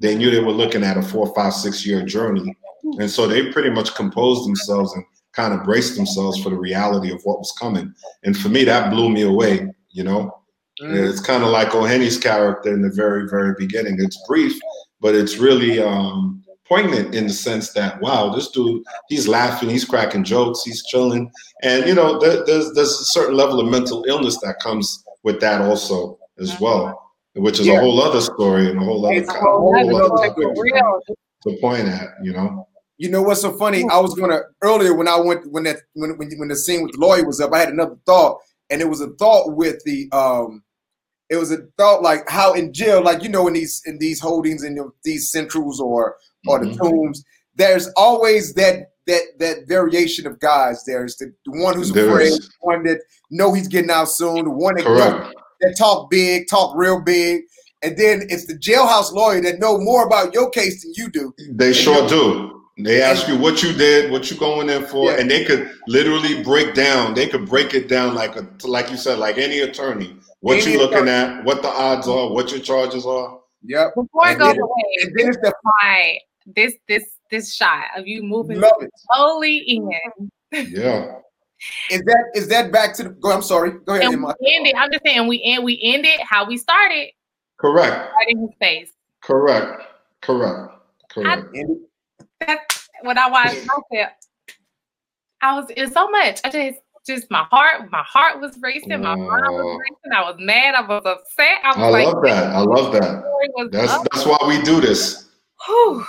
They knew they were looking at a four, five, six year journey. And so they pretty much composed themselves and kind of braced themselves for the reality of what was coming. And for me, that blew me away, you know? Mm. It's kind of like Ohene's character in the very, very beginning. It's brief, but it's really um, poignant in the sense that wow, this dude, he's laughing, he's cracking jokes, he's chilling, and you know, there, there's there's a certain level of mental illness that comes with that also as well, which is yeah. a whole other story and a whole other, kind, whole other to point at, you know. You know what's so funny? I was gonna earlier when I went when that when when, when the scene with the lawyer was up, I had another thought, and it was a thought with the um it was a thought like how in jail, like you know, in these in these holdings in these centrals or or the mm-hmm. tombs, there's always that that that variation of guys. There's the, the one who's there afraid, is. one that know he's getting out soon, the one that, know, that talk big, talk real big, and then it's the jailhouse lawyer that know more about your case than you do. They sure do. They ask you what you did, what you going in for, yeah. and they could literally break down. They could break it down like a, like you said, like any attorney what you looking at, what the odds are, what your charges are. Yep. Before I go away, this the why this this this shot of you moving slowly in. Yeah. Is that is that back to the go? I'm sorry. Go ahead. And we end it. I'm just saying we end we ended how we started. Correct. Right in his face. Correct. Correct. Correct. I, that's what I watched. I said, I was it's so much. I just just my heart, my heart was racing, my mind was racing. I was mad, I was upset. I, was I like, love that. I love that. That's up. that's why we do this. Whew.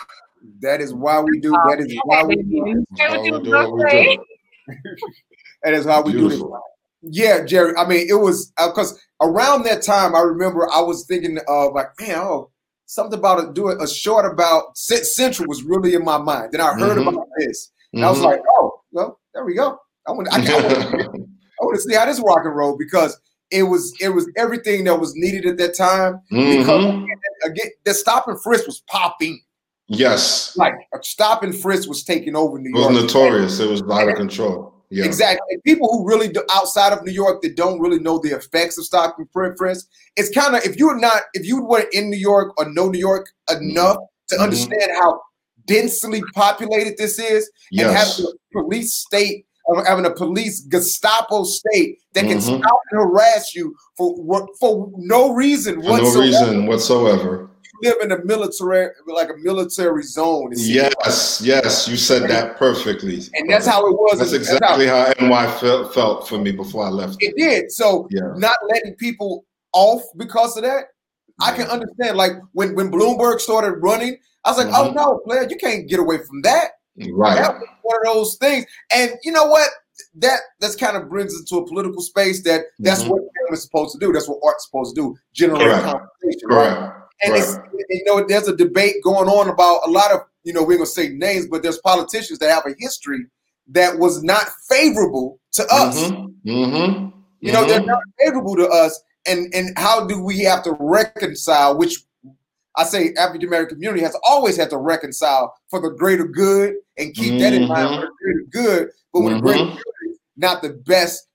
That is why we do. That is why we do. that is how we do this. Yeah, Jerry. I mean, it was because uh, around that time, I remember I was thinking of like, man, oh, something about it, do a short about Central was really in my mind. Then I heard mm-hmm. about this, and mm-hmm. I was mm-hmm. like, oh, well, there we go. I want, I, I, want, to see how this rock and roll because it was it was everything that was needed at that time. Mm-hmm. Because again, the stop and frisk was popping. Yes, like stop and frisk was taking over New York. It was notorious. It was out of control. Yeah. Exactly. And people who really do, outside of New York that don't really know the effects of stop and frisk, it's kind of if you're not if you weren't in New York or know New York enough to mm-hmm. understand how densely populated this is, yes. and have a police state having a police Gestapo state that can mm-hmm. stop and harass you for for no reason for whatsoever. no reason whatsoever. You live in a military, like a military zone. Yes, like. yes, you said that perfectly. And that's how it was. That's exactly that's how, how NY felt, felt for me before I left. It did. So yeah. not letting people off because of that, I can understand. Like when when Bloomberg started running, I was like, oh, mm-hmm. oh no, player, you can't get away from that. Right. That was one of those things. And you know what? That that's kind of brings it to a political space that that's mm-hmm. what film is supposed to do. That's what art's supposed to do. Generate Correct. conversation. Correct. Right? And it's you know, there's a debate going on about a lot of, you know, we're gonna say names, but there's politicians that have a history that was not favorable to us. Mm-hmm. Mm-hmm. You know, they're mm-hmm. not favorable to us. And and how do we have to reconcile which I say African American community has always had to reconcile for the greater good and keep mm-hmm. that in mind for the greater good. But when mm-hmm. the greater mm-hmm. good is not the best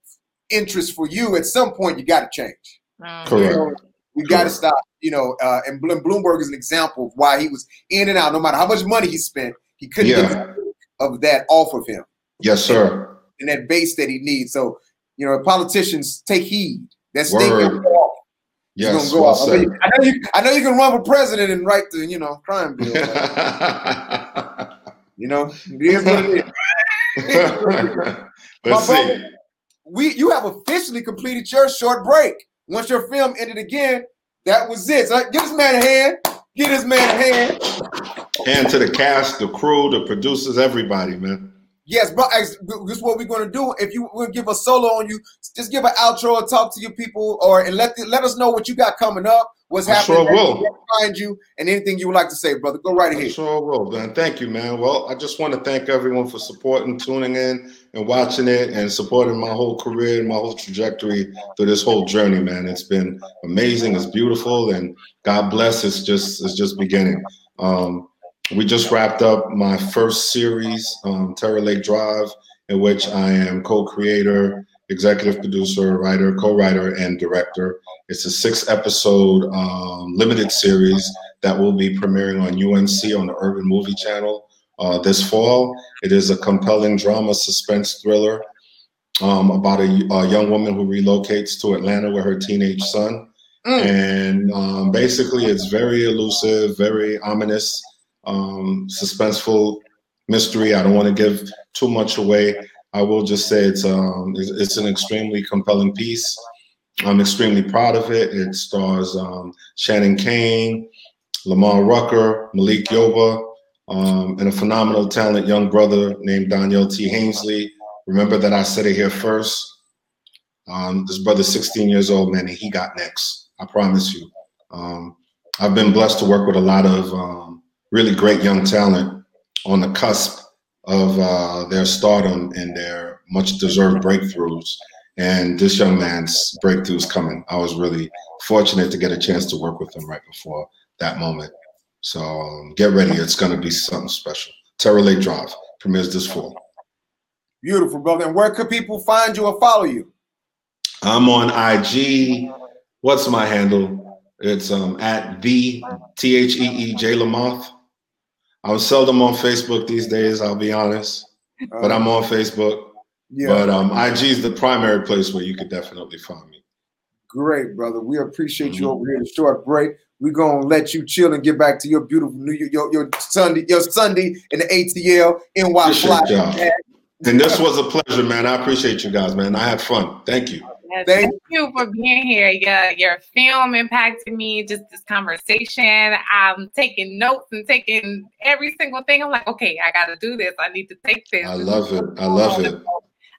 interest for you, at some point you got to change. Mm-hmm. Correct. You know, we got to stop. You know, uh, and Bloomberg is an example of why he was in and out. No matter how much money he spent, he couldn't yeah. get of that off of him. Yes, sir. And that base that he needs. So, you know, politicians take heed. That's state Yes, well I, mean, I, know you. I know you can run for president and write the you know crime bill. you know, it is what it is. Let's see. Brother, we you have officially completed your short break. Once your film ended again, that was it. So give this man a hand. Give this man a hand. Hand to the cast, the crew, the producers, everybody, man. Yes, but this is what we're going to do. If you will give a solo on you, just give an outro and talk to your people, or and let the, let us know what you got coming up, what's I happening, sure will. find you, and anything you would like to say, brother. Go right ahead. I sure will, man. Thank you, man. Well, I just want to thank everyone for supporting, tuning in, and watching it, and supporting my whole career, and my whole trajectory through this whole journey, man. It's been amazing. It's beautiful, and God bless. It's just it's just beginning. Um, we just wrapped up my first series, um, Terror Lake Drive, in which I am co-creator, executive producer, writer, co-writer, and director. It's a six-episode um, limited series that will be premiering on UMC on the Urban Movie Channel uh, this fall. It is a compelling drama suspense thriller um, about a, a, young woman who relocates to Atlanta with her teenage son. Mm. And um, basically, it's very elusive, very ominous um, suspenseful mystery. I don't want to give too much away. I will just say it's um, it's, an extremely compelling piece. I'm extremely proud of it. It stars um, Shannon Kane, Lamar Rucker, Malik Yoba, um, and a phenomenal talent young brother named Daniel T. Hainsley. Remember that I said it here first. Um, this brother's 16 years old, man, and he got next. I promise you. Um, I've been blessed to work with a lot of um, really great young talent on the cusp of uh, their stardom and their much deserved breakthroughs. And this young man's breakthrough is coming. I was really fortunate to get a chance to work with him right before that moment. So um, get ready. It's going to be something special. Terror Lake Drive premieres this fall. Beautiful, brother. And where could people find you or follow you? I'm on IG. What's my handle? It's um, at the T H E E J LaMothe. I'm seldom on Facebook these days. I'll be honest, but I'm on Facebook. Yeah. But um, IG is the primary place where you could definitely find me. Great, brother. We appreciate mm-hmm. you over here. The short break. We're gonna let you chill and get back to your beautiful New York, your, your Sunday, your Sunday in the ATL NY Fly. And this was a pleasure, man. I appreciate you guys, man. I had fun. Thank you. Yes, thank, thank you for being here. Yeah, your film impacted me. Just this conversation. I'm taking notes and taking every single thing. I'm like, okay, I got to do this. I need to take this. I love it. I love it.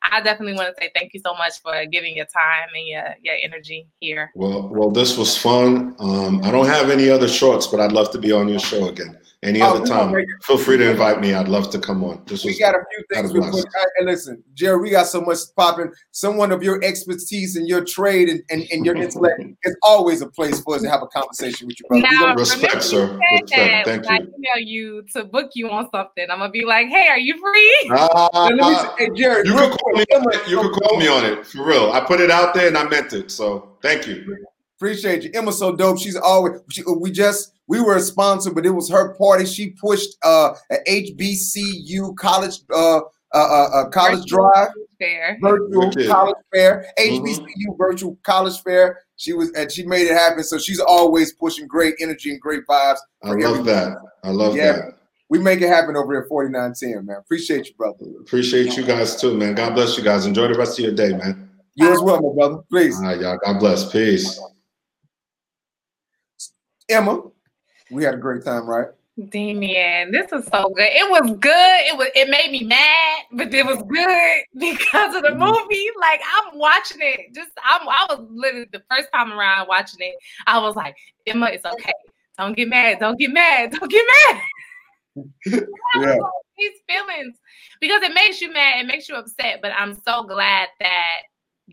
I definitely want to say thank you so much for giving your time and your, your energy here. Well, well, this was fun. Um, I don't have any other shorts, but I'd love to be on your show again any oh, other time. Feel free to invite me. I'd love to come on. This we got a few things. We put, and listen, Jerry, we got so much popping. Someone of your expertise and your trade and, and, and your intellect is always a place for us to have a conversation with you, brother. Now, respect, sir. Respect. Thank I you. email you to book you on something. I'm gonna be like, hey, are you free? Uh, uh, hey, Jerry, you can call me, you can call me on it for real. I put it out there and I meant it. So thank you. Appreciate you. Emma's so dope. She's always she, we just we were a sponsor, but it was her party. She pushed uh a HBCU college uh uh, uh, uh college virtual drive fair virtual college fair HBCU mm-hmm. virtual college fair. She was and she made it happen. So she's always pushing great energy and great vibes. I love everyone. that. I love yeah. that we make it happen over here 4910, man. Appreciate you, brother. Appreciate you guys too, man. God bless you guys. Enjoy the rest of your day, man. You as well, my brother. Please. All right, y'all. God bless. Peace. Emma, we had a great time, right? Damien, this is so good. It was good. It was it made me mad, but it was good because of the mm-hmm. movie. Like I'm watching it. Just I'm I was literally the first time around watching it. I was like, Emma, it's okay. Don't get mad. Don't get mad. Don't get mad yeah. These feelings because it makes you mad, it makes you upset. But I'm so glad that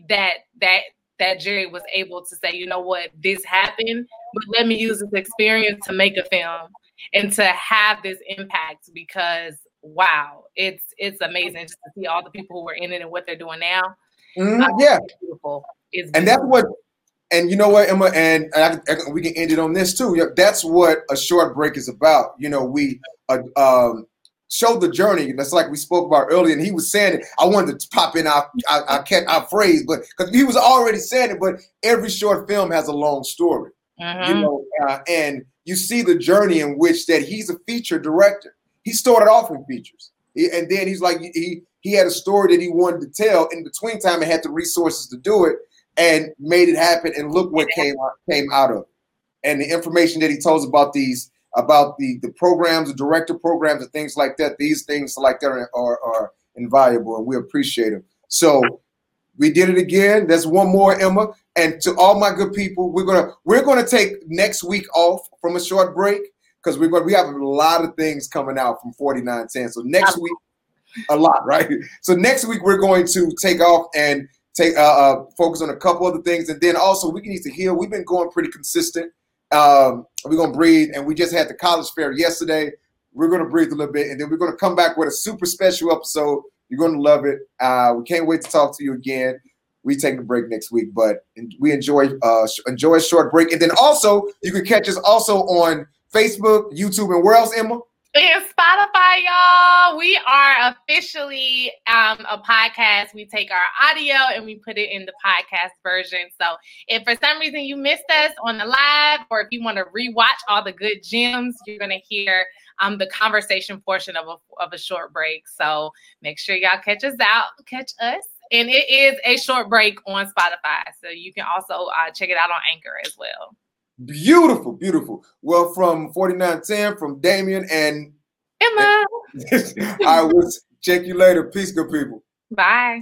that that that Jerry was able to say, you know what, this happened, but let me use this experience to make a film and to have this impact because wow, it's it's amazing just to see all the people who were in it and what they're doing now. Mm-hmm. yeah, it's beautiful. It's and that's what and you know what, Emma, and I, I, we can end it on this too. That's what a short break is about. You know, we uh, um, show the journey. And That's like we spoke about earlier, and he was saying it. I wanted to pop in our our, our, our phrase, but because he was already saying it. But every short film has a long story, mm-hmm. you know, uh, and you see the journey in which that he's a feature director. He started off in features, he, and then he's like he he had a story that he wanted to tell. In between time, and had the resources to do it and made it happen. And look what came out, came out of, and the information that he tells about these about the the programs, the director programs, and things like that. These things like that are, are, are invaluable, and we appreciate them. So we did it again. There's one more, Emma. And to all my good people, we're gonna we're gonna take next week off from a short break because we're going we have a lot of things coming out from 4910. So next week, a lot, right? So next week we're going to take off and take uh, uh, focus on a couple other things, and then also we need to heal. We've been going pretty consistent. Um, we're gonna breathe, and we just had the college fair yesterday. We're gonna breathe a little bit, and then we're gonna come back with a super special episode. You're gonna love it. Uh, we can't wait to talk to you again. We take a break next week, but we enjoy uh, enjoy a short break, and then also you can catch us also on Facebook, YouTube, and where else, Emma? And Spotify, y'all. We are officially um, a podcast. We take our audio and we put it in the podcast version. So if for some reason you missed us on the live, or if you want to rewatch all the good gems, you're gonna hear um, the conversation portion of a of a short break. So make sure y'all catch us out, catch us. And it is a short break on Spotify. So you can also uh, check it out on Anchor as well. Beautiful, beautiful. Well, from 4910, from Damien and Emma. I will check you later. Peace, good people. Bye.